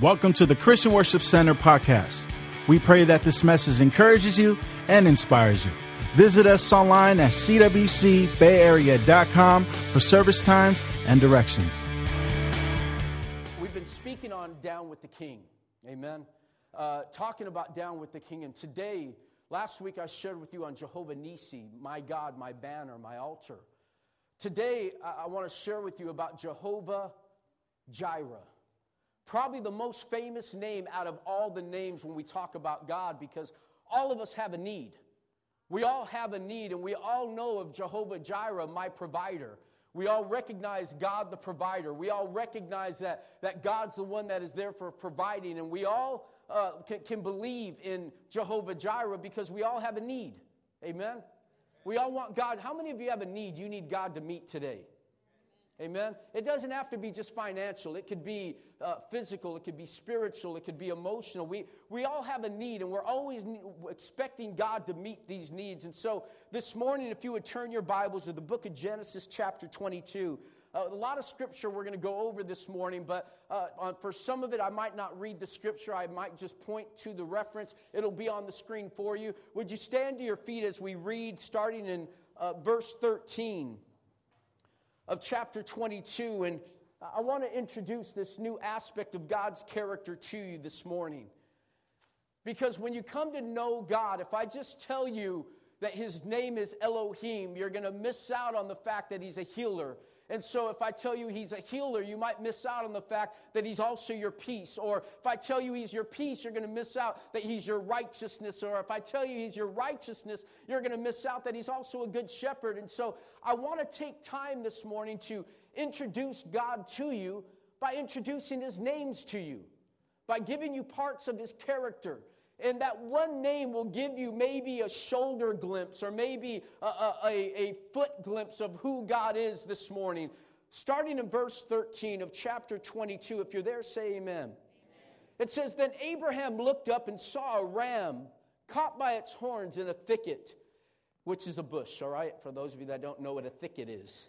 Welcome to the Christian Worship Center podcast. We pray that this message encourages you and inspires you. Visit us online at cwcbayarea.com for service times and directions. We've been speaking on Down with the King. Amen. Uh, talking about Down with the King. And today, last week, I shared with you on Jehovah Nisi, my God, my banner, my altar. Today, I, I want to share with you about Jehovah Jireh probably the most famous name out of all the names when we talk about God because all of us have a need. We all have a need, and we all know of Jehovah Jireh, my provider. We all recognize God the provider. We all recognize that, that God's the one that is there for providing, and we all uh, can, can believe in Jehovah Jireh because we all have a need. Amen? We all want God. How many of you have a need you need God to meet today? Amen. It doesn't have to be just financial. It could be uh, physical. It could be spiritual. It could be emotional. We, we all have a need, and we're always expecting God to meet these needs. And so this morning, if you would turn your Bibles to the book of Genesis, chapter 22. Uh, a lot of scripture we're going to go over this morning, but uh, for some of it, I might not read the scripture. I might just point to the reference. It'll be on the screen for you. Would you stand to your feet as we read, starting in uh, verse 13? Of chapter 22. And I want to introduce this new aspect of God's character to you this morning. Because when you come to know God, if I just tell you that his name is Elohim, you're going to miss out on the fact that he's a healer. And so, if I tell you he's a healer, you might miss out on the fact that he's also your peace. Or if I tell you he's your peace, you're going to miss out that he's your righteousness. Or if I tell you he's your righteousness, you're going to miss out that he's also a good shepherd. And so, I want to take time this morning to introduce God to you by introducing his names to you, by giving you parts of his character. And that one name will give you maybe a shoulder glimpse or maybe a, a, a, foot glimpse of who God is this morning. Starting in verse 13 of chapter 22, if you're there, say amen. amen. It says, Then Abraham looked up and saw a ram caught by its horns in a thicket, which is a bush, all right, for those of you that don't know what a thicket is.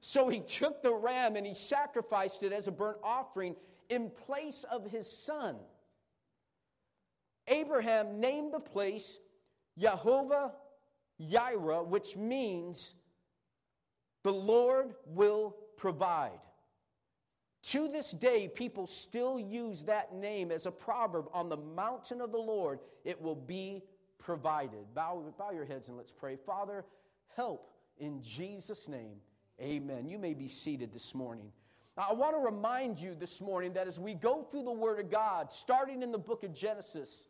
So he took the ram and he sacrificed it as a burnt offering in place of his son. Abraham named the place Jehovah Jireh, which means the Lord will provide. To this day, people still use that name as a proverb on the mountain of the Lord, it will be provided. Bow, bow your heads and let's pray. Father, help in Jesus' name. Amen. You may be seated this morning. I want to remind you this morning that as we go through the Word of God, starting in the book of Genesis,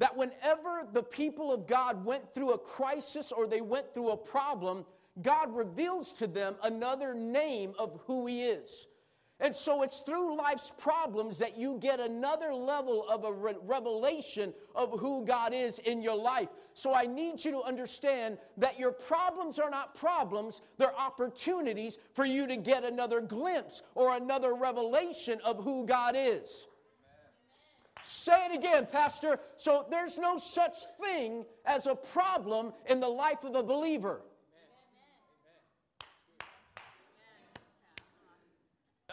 that whenever the people of God went through a crisis or they went through a problem, God reveals to them another name of who He is. And so it's through life's problems that you get another level of a re- revelation of who God is in your life. So I need you to understand that your problems are not problems, they're opportunities for you to get another glimpse or another revelation of who God is. Say it again, Pastor. So there's no such thing as a problem in the life of a believer.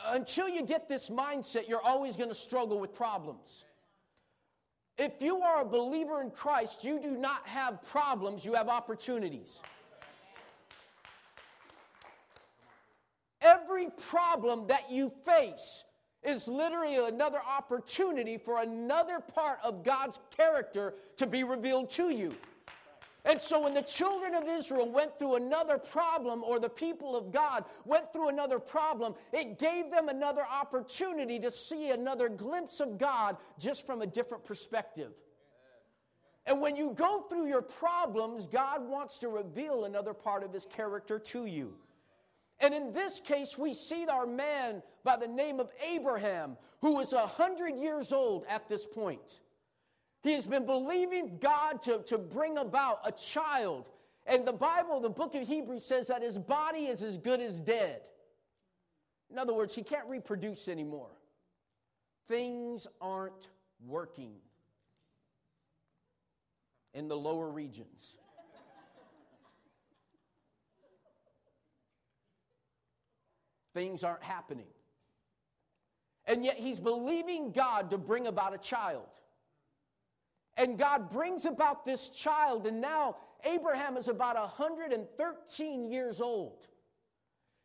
Until you get this mindset, you're always going to struggle with problems. If you are a believer in Christ, you do not have problems, you have opportunities. Every problem that you face is literally another opportunity for another part of God's character to be revealed to you. And so, when the children of Israel went through another problem, or the people of God went through another problem, it gave them another opportunity to see another glimpse of God just from a different perspective. And when you go through your problems, God wants to reveal another part of His character to you. And in this case, we see our man by the name of Abraham, who is 100 years old at this point. He has been believing God to, to bring about a child. And the Bible, the book of Hebrews says that his body is as good as dead. In other words, he can't reproduce anymore. Things aren't working in the lower regions. Things aren't happening. And yet he's believing God to bring about a child. And God brings about this child, and now Abraham is about 113 years old.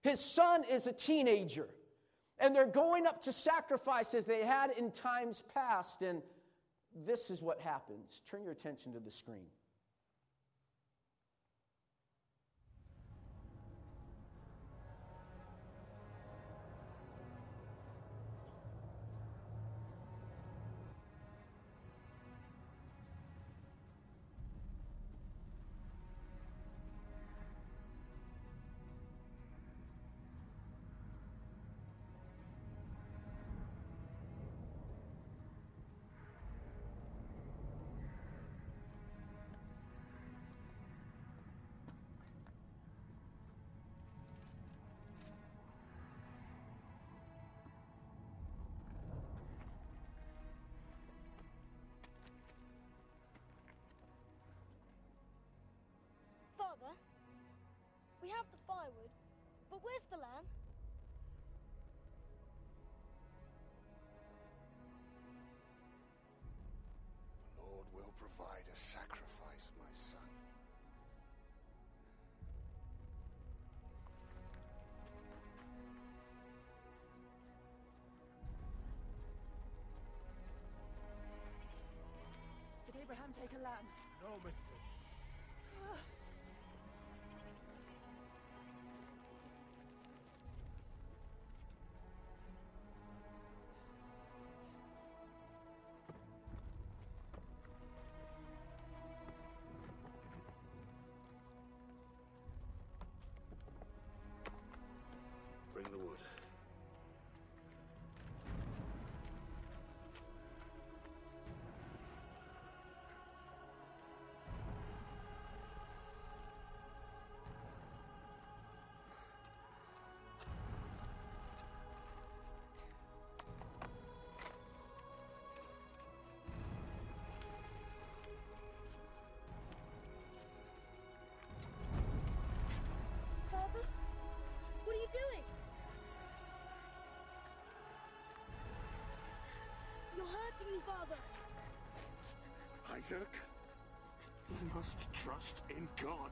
His son is a teenager, and they're going up to sacrifice as they had in times past. And this is what happens. Turn your attention to the screen. Will provide a sacrifice, my son. Did Abraham take a lamb? No, mistress. Isaac, you must trust in God.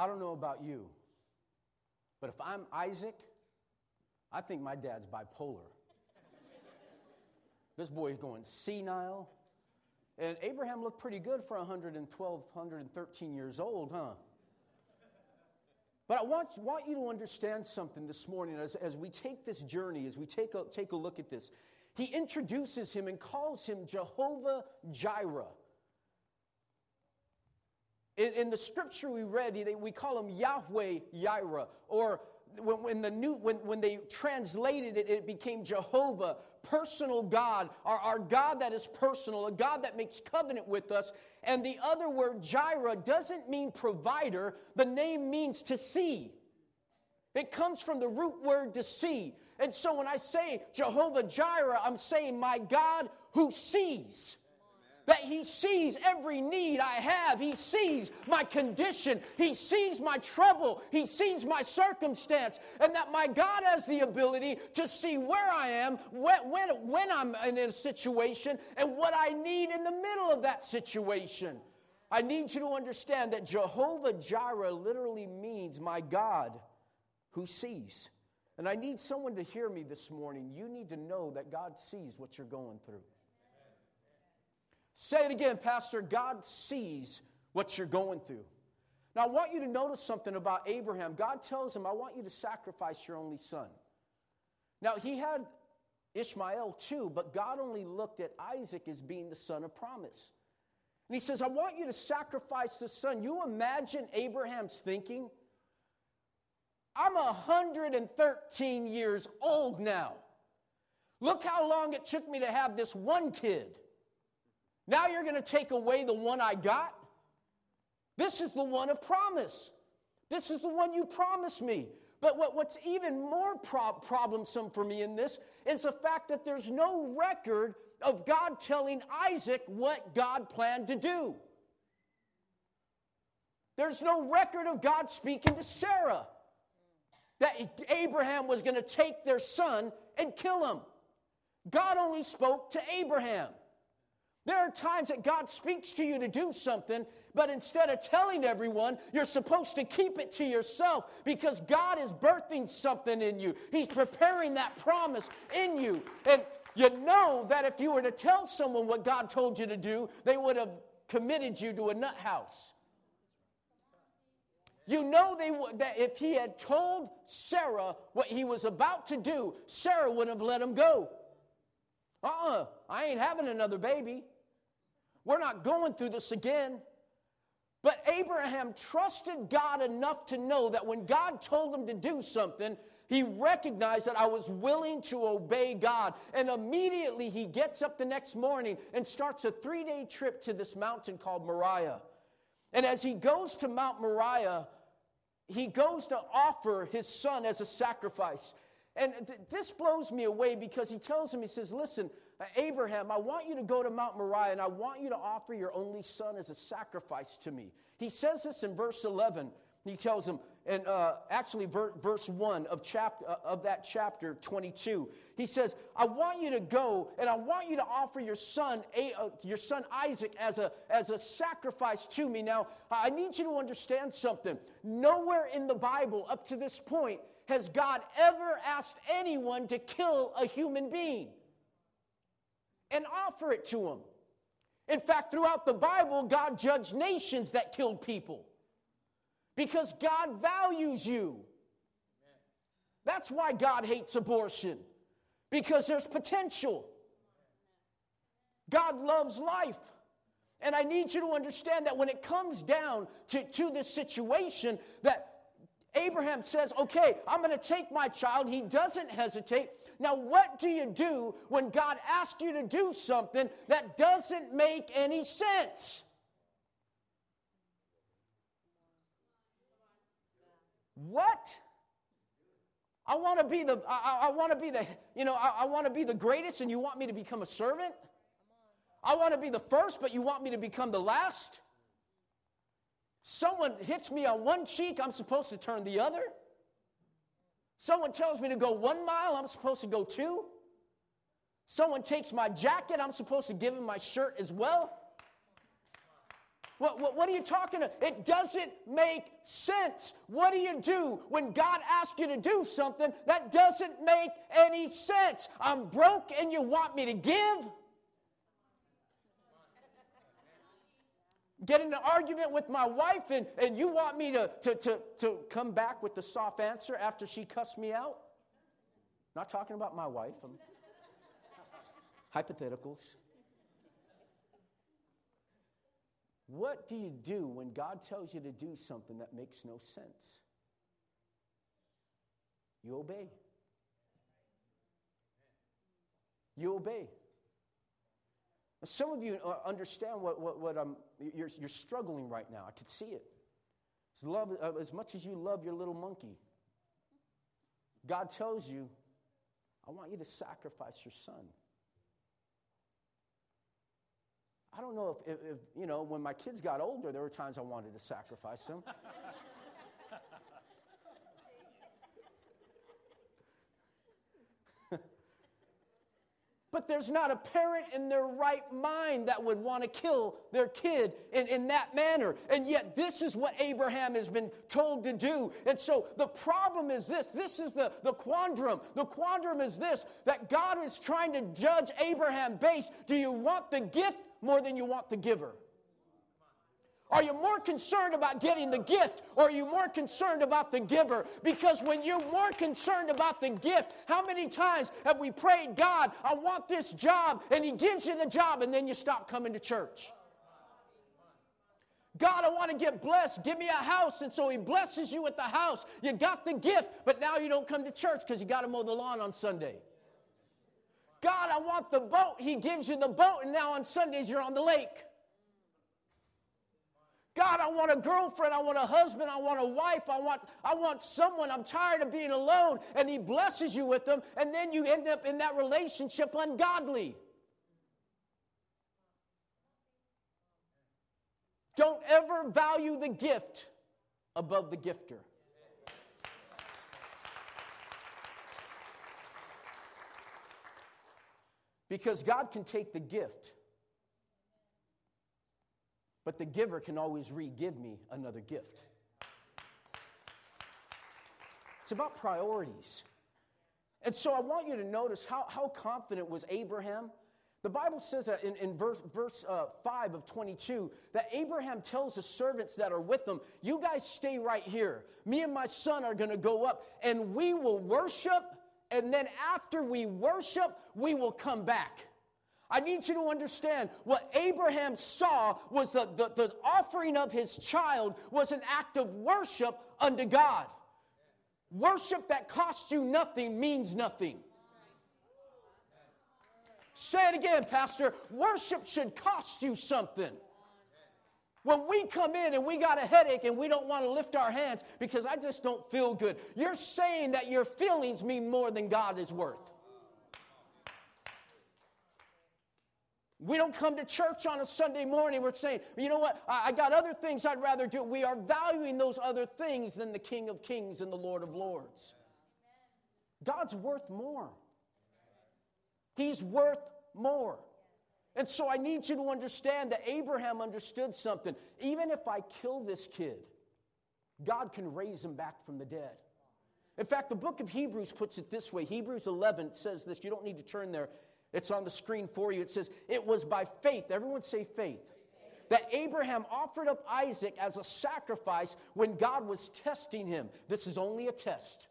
I don't know about you, but if I'm Isaac, I think my dad's bipolar. this boy's going senile. And Abraham looked pretty good for 112, 113 years old, huh? But I want, want you to understand something this morning as, as we take this journey, as we take a, take a look at this. He introduces him and calls him Jehovah Jireh. In, in the scripture we read, we call him Yahweh Jireh, or when, when, the new, when, when they translated it, it became Jehovah personal God, our, our God that is personal, a God that makes covenant with us. And the other word, Jireh, doesn't mean provider, the name means to see. It comes from the root word to see. And so when I say Jehovah Jireh, I'm saying my God who sees that He sees every need I have. He sees my condition. He sees my trouble. He sees my circumstance. And that my God has the ability to see where I am, when, when, when I'm in a situation, and what I need in the middle of that situation. I need you to understand that Jehovah Jireh literally means my God who sees. And I need someone to hear me this morning. You need to know that God sees what you're going through. Say it again, Pastor. God sees what you're going through. Now, I want you to notice something about Abraham. God tells him, I want you to sacrifice your only son. Now, he had Ishmael too, but God only looked at Isaac as being the son of promise. And he says, I want you to sacrifice the son. You imagine Abraham's thinking? I'm 113 years old now. Look how long it took me to have this one kid. Now you're going to take away the one I got? This is the one of promise. This is the one you promised me. But what, what's even more pro- problemsome for me in this is the fact that there's no record of God telling Isaac what God planned to do. There's no record of God speaking to Sarah that Abraham was going to take their son and kill him. God only spoke to Abraham. There are times that God speaks to you to do something, but instead of telling everyone, you're supposed to keep it to yourself because God is birthing something in you. He's preparing that promise in you. And you know that if you were to tell someone what God told you to do, they would have committed you to a nut house. You know they, that if he had told Sarah what he was about to do, Sarah would have let him go. Uh uh-uh, uh I ain't having another baby. We're not going through this again. But Abraham trusted God enough to know that when God told him to do something, he recognized that I was willing to obey God. And immediately he gets up the next morning and starts a three day trip to this mountain called Moriah. And as he goes to Mount Moriah, he goes to offer his son as a sacrifice. And th- this blows me away because he tells him, he says, Listen, uh, Abraham, I want you to go to Mount Moriah and I want you to offer your only son as a sacrifice to me. He says this in verse 11. He tells him, and uh, actually, ver- verse 1 of, chap- uh, of that chapter 22, he says, I want you to go and I want you to offer your son, a- uh, your son Isaac as a, as a sacrifice to me. Now, I need you to understand something. Nowhere in the Bible up to this point has God ever asked anyone to kill a human being and offer it to him. In fact, throughout the Bible, God judged nations that killed people because God values you. That's why God hates abortion, because there's potential. God loves life. And I need you to understand that when it comes down to, to this situation, that Abraham says, Okay, I'm going to take my child. He doesn't hesitate. Now, what do you do when God asks you to do something that doesn't make any sense? What? I want to be the I, I want to be the you know I, I want to be the greatest and you want me to become a servant? I want to be the first but you want me to become the last? Someone hits me on one cheek, I'm supposed to turn the other. Someone tells me to go one mile, I'm supposed to go two. Someone takes my jacket, I'm supposed to give him my shirt as well. What, what, what, are you talking about? It doesn't make sense. What do you do when God asks you to do something that doesn't make any sense? I'm broke and you want me to give? Get in an argument with my wife and, and you want me to, to, to, to come back with the soft answer after she cussed me out? Not talking about my wife, I'm hypotheticals. What do you do when God tells you to do something that makes no sense? You obey. you obey. Some of you uh, understand what, what, what I'm, you're, you're struggling right now. I could see it. As, love, uh, as much as you love your little monkey, God tells you, I want you to sacrifice your son. I don't know if, if, if, you know, when my kids got older, there were times I wanted to sacrifice them. But there's not a parent in their right mind that would want to kill their kid in, in that manner. And yet, this is what Abraham has been told to do. And so, the problem is this this is the, the quandrum. The quandrum is this that God is trying to judge Abraham based do you want the gift more than you want the giver? Are you more concerned about getting the gift or are you more concerned about the giver? Because when you're more concerned about the gift, how many times have we prayed, God, I want this job, and He gives you the job, and then you stop coming to church? God, I want to get blessed. Give me a house. And so He blesses you with the house. You got the gift, but now you don't come to church because you got to mow the lawn on Sunday. God, I want the boat. He gives you the boat, and now on Sundays you're on the lake. God, I want a girlfriend, I want a husband, I want a wife, I want, I want someone. I'm tired of being alone. And He blesses you with them, and then you end up in that relationship ungodly. Don't ever value the gift above the gifter. Because God can take the gift but the giver can always re give me another gift. It's about priorities. And so I want you to notice how, how confident was Abraham. The Bible says that in, in verse, verse uh, 5 of 22 that Abraham tells the servants that are with him, You guys stay right here. Me and my son are going to go up and we will worship. And then after we worship, we will come back. I need you to understand what Abraham saw was the, the, the, offering of his child was an act of worship unto God. Worship that costs you nothing means nothing. Say it again, Pastor. Worship should cost you something. When we come in and we got a headache and we don't want to lift our hands because I just don't feel good, you're saying that your feelings mean more than God is worth. We don't come to church on a Sunday morning. We're saying, you know what? I, I, got other things I'd rather do. We are valuing those other things than the King of Kings and the Lord of Lords. God's worth more. He's worth more. And so I need you to understand that Abraham understood something. Even if I kill this kid, God can raise him back from the dead. In fact, the book of Hebrews puts it this way Hebrews 11 says this. You don't need to turn there. It's on the screen for you. It says, It was by faith. Everyone say faith. That Abraham offered up Isaac as a sacrifice when God was testing him. This is only a test.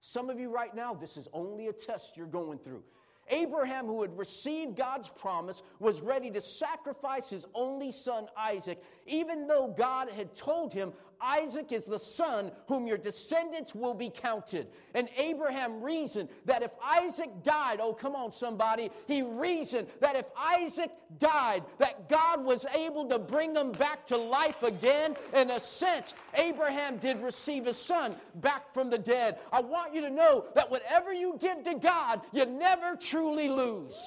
Some of you right now, this is only a test you're going through. Abraham, who had received God's promise, was ready to sacrifice his only son Isaac, even though God had told him, Isaac is the son whom your descendants will be counted. And Abraham reasoned that if Isaac died, oh, come on, somebody, he reasoned that if Isaac died, that God was able to bring him back to life again. In a sense, Abraham did receive his son back from the dead. I want you to know that whatever you give to God, you never truly lose.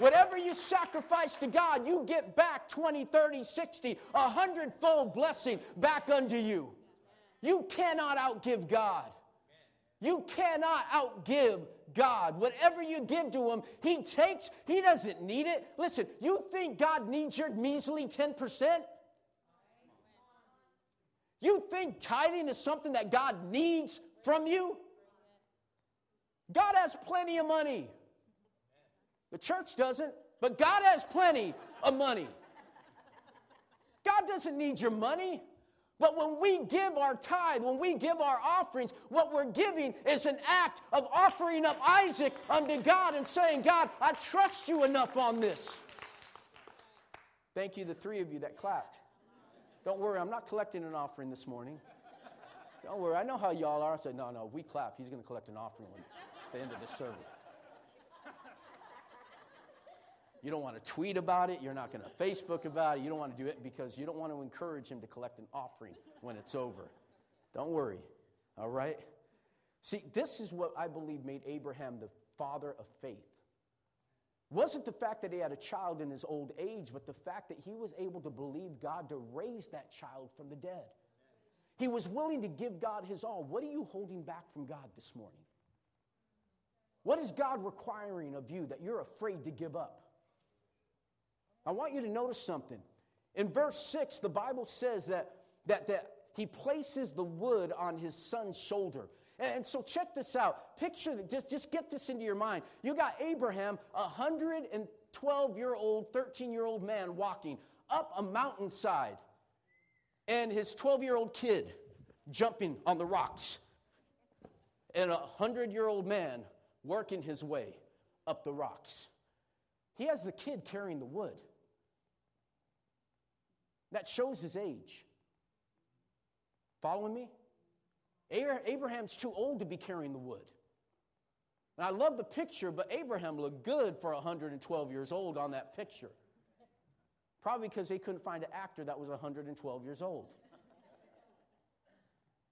Whatever you sacrifice to God, you get back 20, 30, 60, a hundredfold blessing back unto you. You cannot outgive God. You cannot outgive God. Whatever you give to Him, He takes, He doesn't need it. Listen, you think God needs your measly 10%? You think tithing is something that God needs from you? God has plenty of money. The church doesn't, but God has plenty of money. God doesn't need your money. But when we give our tithe, when we give our offerings, what we're giving is an act of offering up Isaac unto God and saying, God, I trust you enough on this. Thank you, the three of you that clapped. Don't worry, I'm not collecting an offering this morning. Don't worry, I know how y'all are. I said, no, no, we clap. He's going to collect an offering at the end of this service. You don't want to tweet about it. You're not going to Facebook about it. You don't want to do it because you don't want to encourage him to collect an offering when it's over. Don't worry. All right? See, this is what I believe made Abraham the father of faith. Wasn't the fact that he had a child in his old age, but the fact that he was able to believe God to raise that child from the dead. He was willing to give God his all. What are you holding back from God this morning? What is God requiring of you that you're afraid to give up? I want you to notice something. In verse 6, the Bible says that, that, that he places the wood on his son's shoulder. And so check this out. Picture, just, just get this into your mind. You got Abraham, a 112 year old, 13 year old man walking up a mountainside, and his 12 year old kid jumping on the rocks, and a 100 year old man working his way up the rocks. He has the kid carrying the wood. That shows his age. Following me? Abraham's too old to be carrying the wood. And I love the picture, but Abraham looked good for 112 years old on that picture. Probably because they couldn't find an actor that was 112 years old.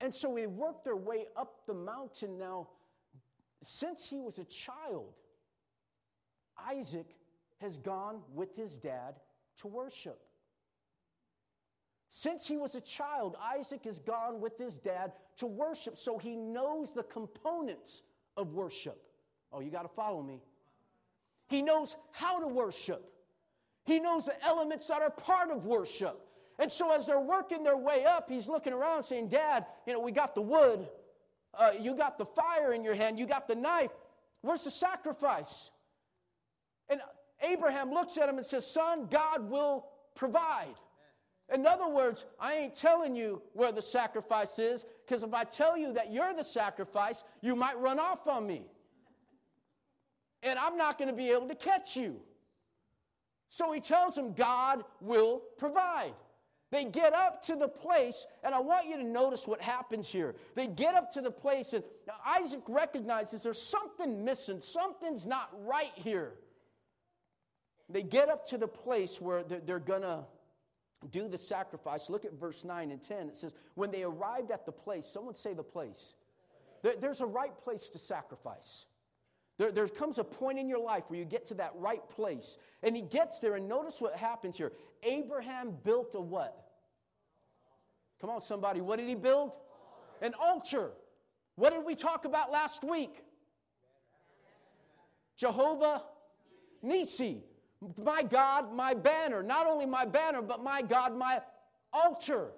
And so they worked their way up the mountain. Now, since he was a child, Isaac has gone with his dad to worship. Since he was a child, Isaac has gone with his dad to worship, so he knows the components of worship. Oh, you got to follow me. He knows how to worship, he knows the elements that are part of worship. And so, as they're working their way up, he's looking around saying, Dad, you know, we got the wood, uh, you got the fire in your hand, you got the knife. Where's the sacrifice? And Abraham looks at him and says, Son, God will provide. In other words, I ain't telling you where the sacrifice is, because if I tell you that you're the sacrifice, you might run off on me. And I'm not going to be able to catch you. So he tells him, God will provide. They get up to the place, and I want you to notice what happens here. They get up to the place, and Isaac recognizes there's something missing, something's not right here. They get up to the place where they're, they're going to do the sacrifice. Look at verse 9 and 10. It says, When they arrived at the place, someone say the place. There, there's a right place to sacrifice. There, there comes a point in your life where you get to that right place. And he gets there, and notice what happens here. Abraham built a what? Come on, somebody. What did he build? An altar. What did we talk about last week? Jehovah Nisi my God, my banner. Not only my banner, but my God, my altar.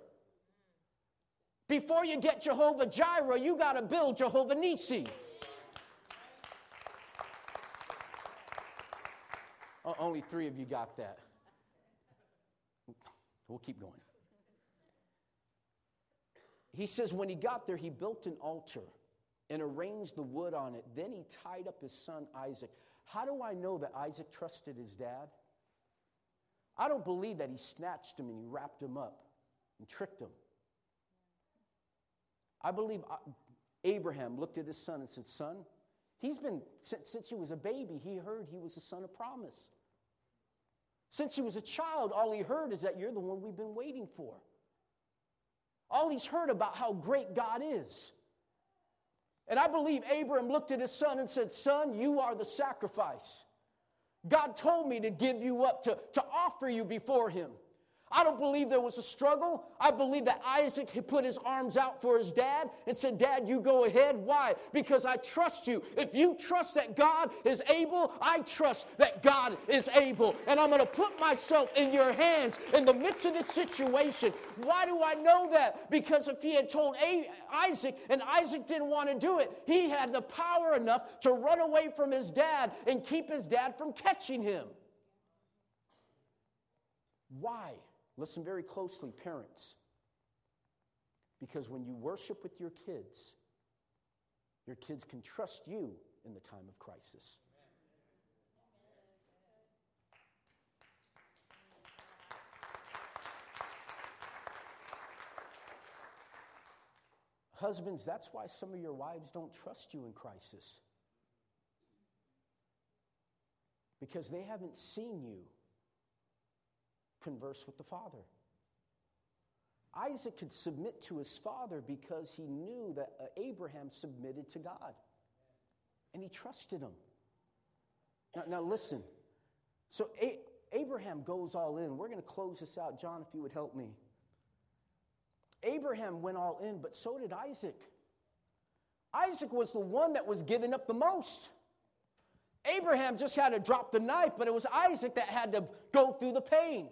Before you get Jehovah Jireh, you got to build Jehovah Nisi. Oh, only three of you got that. We'll keep going. He says, when he got there, he built an altar and arranged the wood on it. Then he tied up his son Isaac. How do I know that Isaac trusted his dad? I don't believe that he snatched him and he wrapped him up and tricked him. I believe uh, Abraham looked at his son and said, Son, he's been, since, since he was a baby, he heard he was the son of promise. Since he was a child, all he heard is that you're the one we've been waiting for. All he's heard about how great God is. And I believe Abram looked at his son and said, Son, you are the sacrifice. God told me to give you up, to, to offer you before him. I don't believe there was a struggle. I believe that Isaac had put his arms out for his dad and said, Dad, you go ahead. Why? Because I trust you. If you trust that God is able, I trust that God is able. And I'm going to put myself in your hands in the midst of this situation. Why do I know that? Because if he had told Isaac and Isaac didn't want to do it, he had the power enough to run away from his dad and keep his dad from catching him. Why? Listen very closely, parents. Because when you worship with your kids, your kids can trust you in the time of crisis. Husbands, that's why some of your wives don't trust you in crisis. Because they haven't seen you converse with the Father. Isaac could submit to his father because he knew that uh, Abraham submitted to God and he trusted him. Now, now listen. So A- Abraham goes all in. We're going to close this out. John, if you would help me. Abraham went all in, but so did Isaac. Isaac was the one that was giving up the most. Abraham just had to drop the knife, but it was Isaac that had to go through the pain.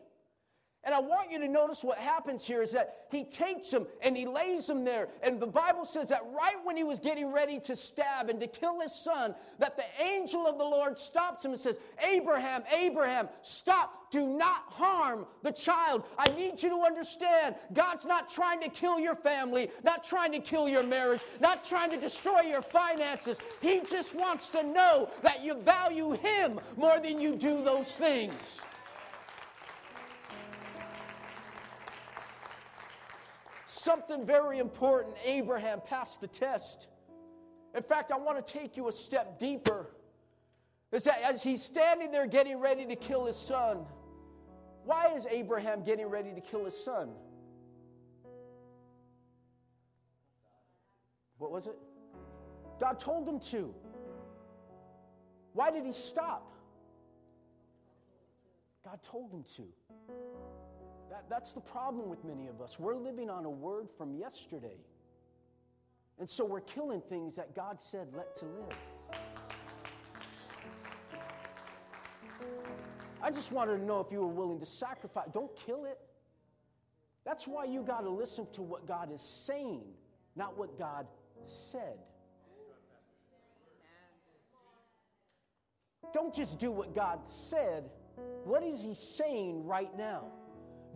And I want you to notice what happens here is that he takes him and he lays him there. And the Bible says that right when he was getting ready to stab and to kill his son, that the angel of the Lord stops him and says, Abraham, Abraham, stop. Do not harm the child. I need you to understand God's not trying to kill your family, not trying to kill your marriage, not trying to destroy your finances. He just wants to know that you value him more than you do those things. Something very important. Abraham passed the test. In fact, I want to take you a step deeper. Is that as he's standing there getting ready to kill his son, why is Abraham getting ready to kill his son? What was it? God told him to. Why did he stop? God told him to. That, that's the problem with many of us. We're living on a word from yesterday. And so we're killing things that God said let to live. I just wanted to know if you were willing to sacrifice. Don't kill it. That's why you got to listen to what God is saying, not what God said. Don't just do what God said. What is He saying right now?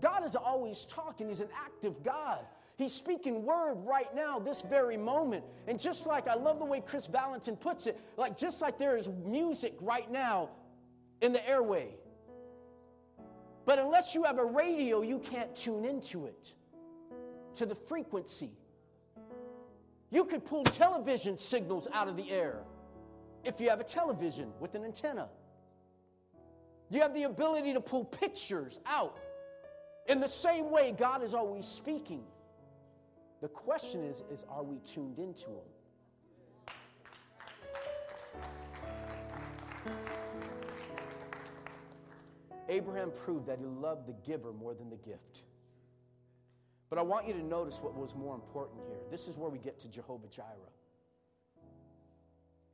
God is always talking, He's an active God. He's speaking word right now, this very moment. And just like I love the way Chris Valentin puts it, like just like there is music right now in the airway. But unless you have a radio, you can't tune into it, to the frequency. You could pull television signals out of the air if you have a television with an antenna. You have the ability to pull pictures out in the same way, God is always speaking. The question is, is are we tuned into Him? Abraham proved that he loved the giver more than the gift. But I want you to notice what was more important here. This is where we get to Jehovah Jireh.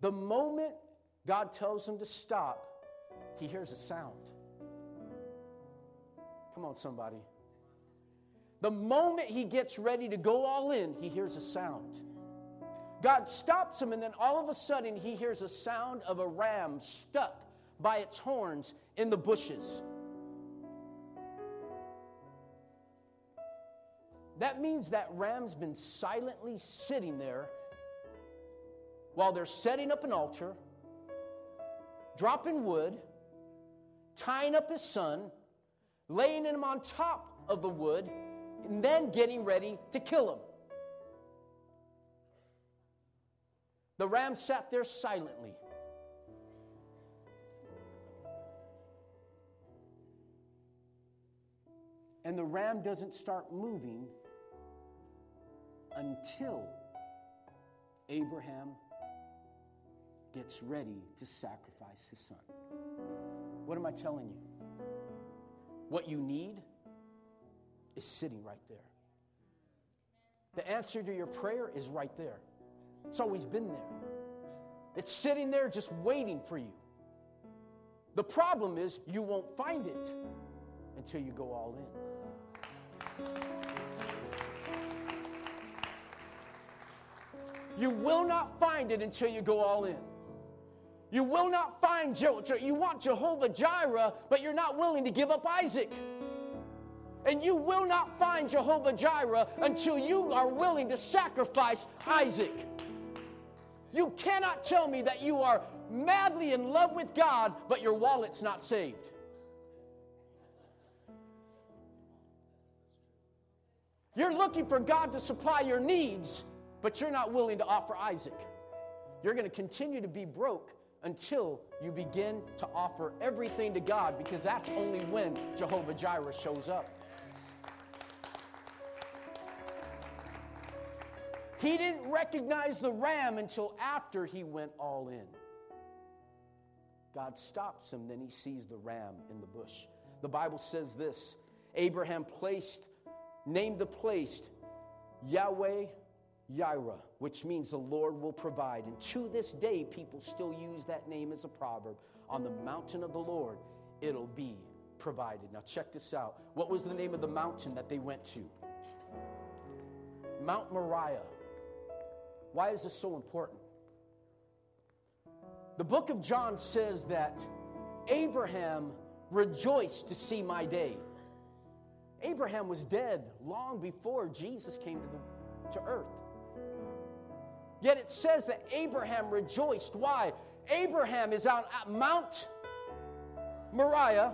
The moment God tells him to stop, he hears a sound. Come on, somebody. The moment he gets ready to go all in, he hears a sound. God stops him, and then all of a sudden, he hears a sound of a ram stuck by its horns in the bushes. That means that ram's been silently sitting there while they're setting up an altar, dropping wood, tying up his son, laying him on top of the wood, and then getting ready to kill him. The ram sat there silently. And the ram doesn't start moving until Abraham gets ready to sacrifice his son. What am I telling you? What you need is sitting right there. The answer to your prayer is right there. It's always been there. It's sitting there just waiting for you. The problem is you won't find it until you go all in. You will not find it until you go all in. You will not find Jehovah. You want Jehovah Jireh, but you're not willing to give up Isaac. And you will not find Jehovah Jireh until you are willing to sacrifice Isaac. You cannot tell me that you are madly in love with God, but your wallet's not saved. You're looking for God to supply your needs, but you're not willing to offer Isaac. You're going to continue to be broke until you begin to offer everything to God because that's only when Jehovah Jireh shows up. He didn't recognize the ram until after he went all in. God stops him, then he sees the ram in the bush. The Bible says this Abraham placed, named the place Yahweh Yireh, which means the Lord will provide. And to this day, people still use that name as a proverb. On the mountain of the Lord, it'll be provided. Now, check this out. What was the name of the mountain that they went to? Mount Moriah. Why is this so important? The book of John says that Abraham rejoiced to see my day. Abraham was dead long before Jesus came to, the, to earth. Yet it says that Abraham rejoiced. Why? Abraham is on Mount Moriah.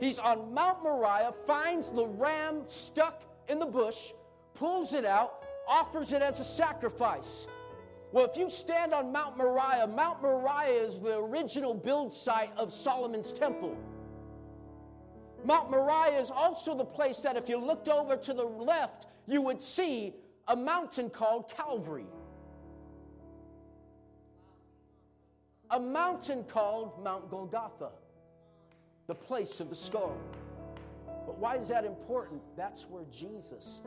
He's on Mount Moriah, finds the ram stuck in the bush, pulls it out, offers it as a sacrifice. Well, if you stand on Mount Moriah, Mount Moriah is the original build site of Solomon's temple. Mount Moriah is also the place that if you looked over to the left, you would see a mountain called Calvary. A mountain called Mount Golgotha, the place of the skull. But why is that important? That's where Jesus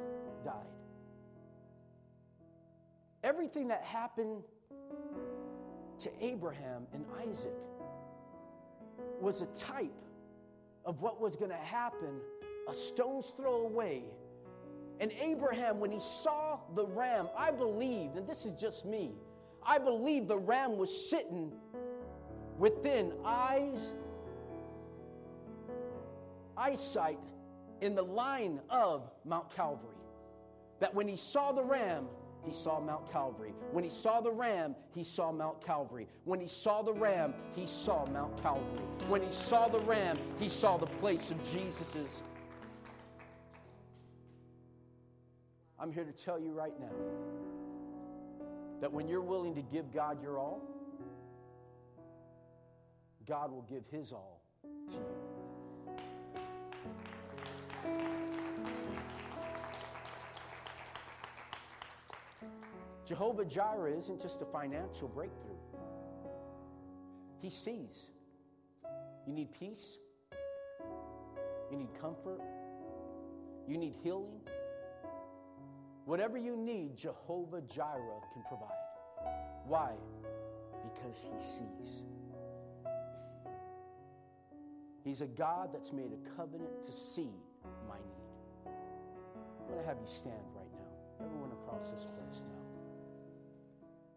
died. Everything that happened to Abraham and Isaac was a type of what was going to happen a stone's throw away. And Abraham, when he saw the ram, I believed, and this is just me, I believe the ram was sitting within eyes, eyesight in the line of Mount Calvary. That when he saw the ram, he saw Mount Calvary. When he saw the ram, he saw Mount Calvary. When he saw the ram, he saw Mount Calvary. When he saw the ram, he saw the place of Jesus's. I'm here to tell you right now that when you're willing to give God your all, God will give his all to you. Jehovah Jireh isn't just a financial breakthrough, He sees. You need peace, you need comfort, you need healing. Whatever you need, Jehovah Jireh can provide. Why? Because He sees. He's a God that's made a covenant to see my need. I'm going to have you stand right now. Everyone across this place now.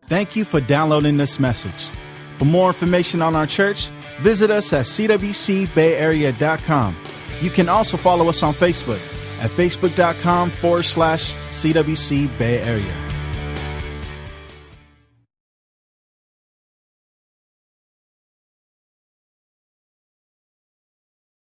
Thank you for downloading this message. For more information on our church, visit us at cwcbayarea.com. You can also follow us on Facebook at facebook.com forward slash CWC Bay Area.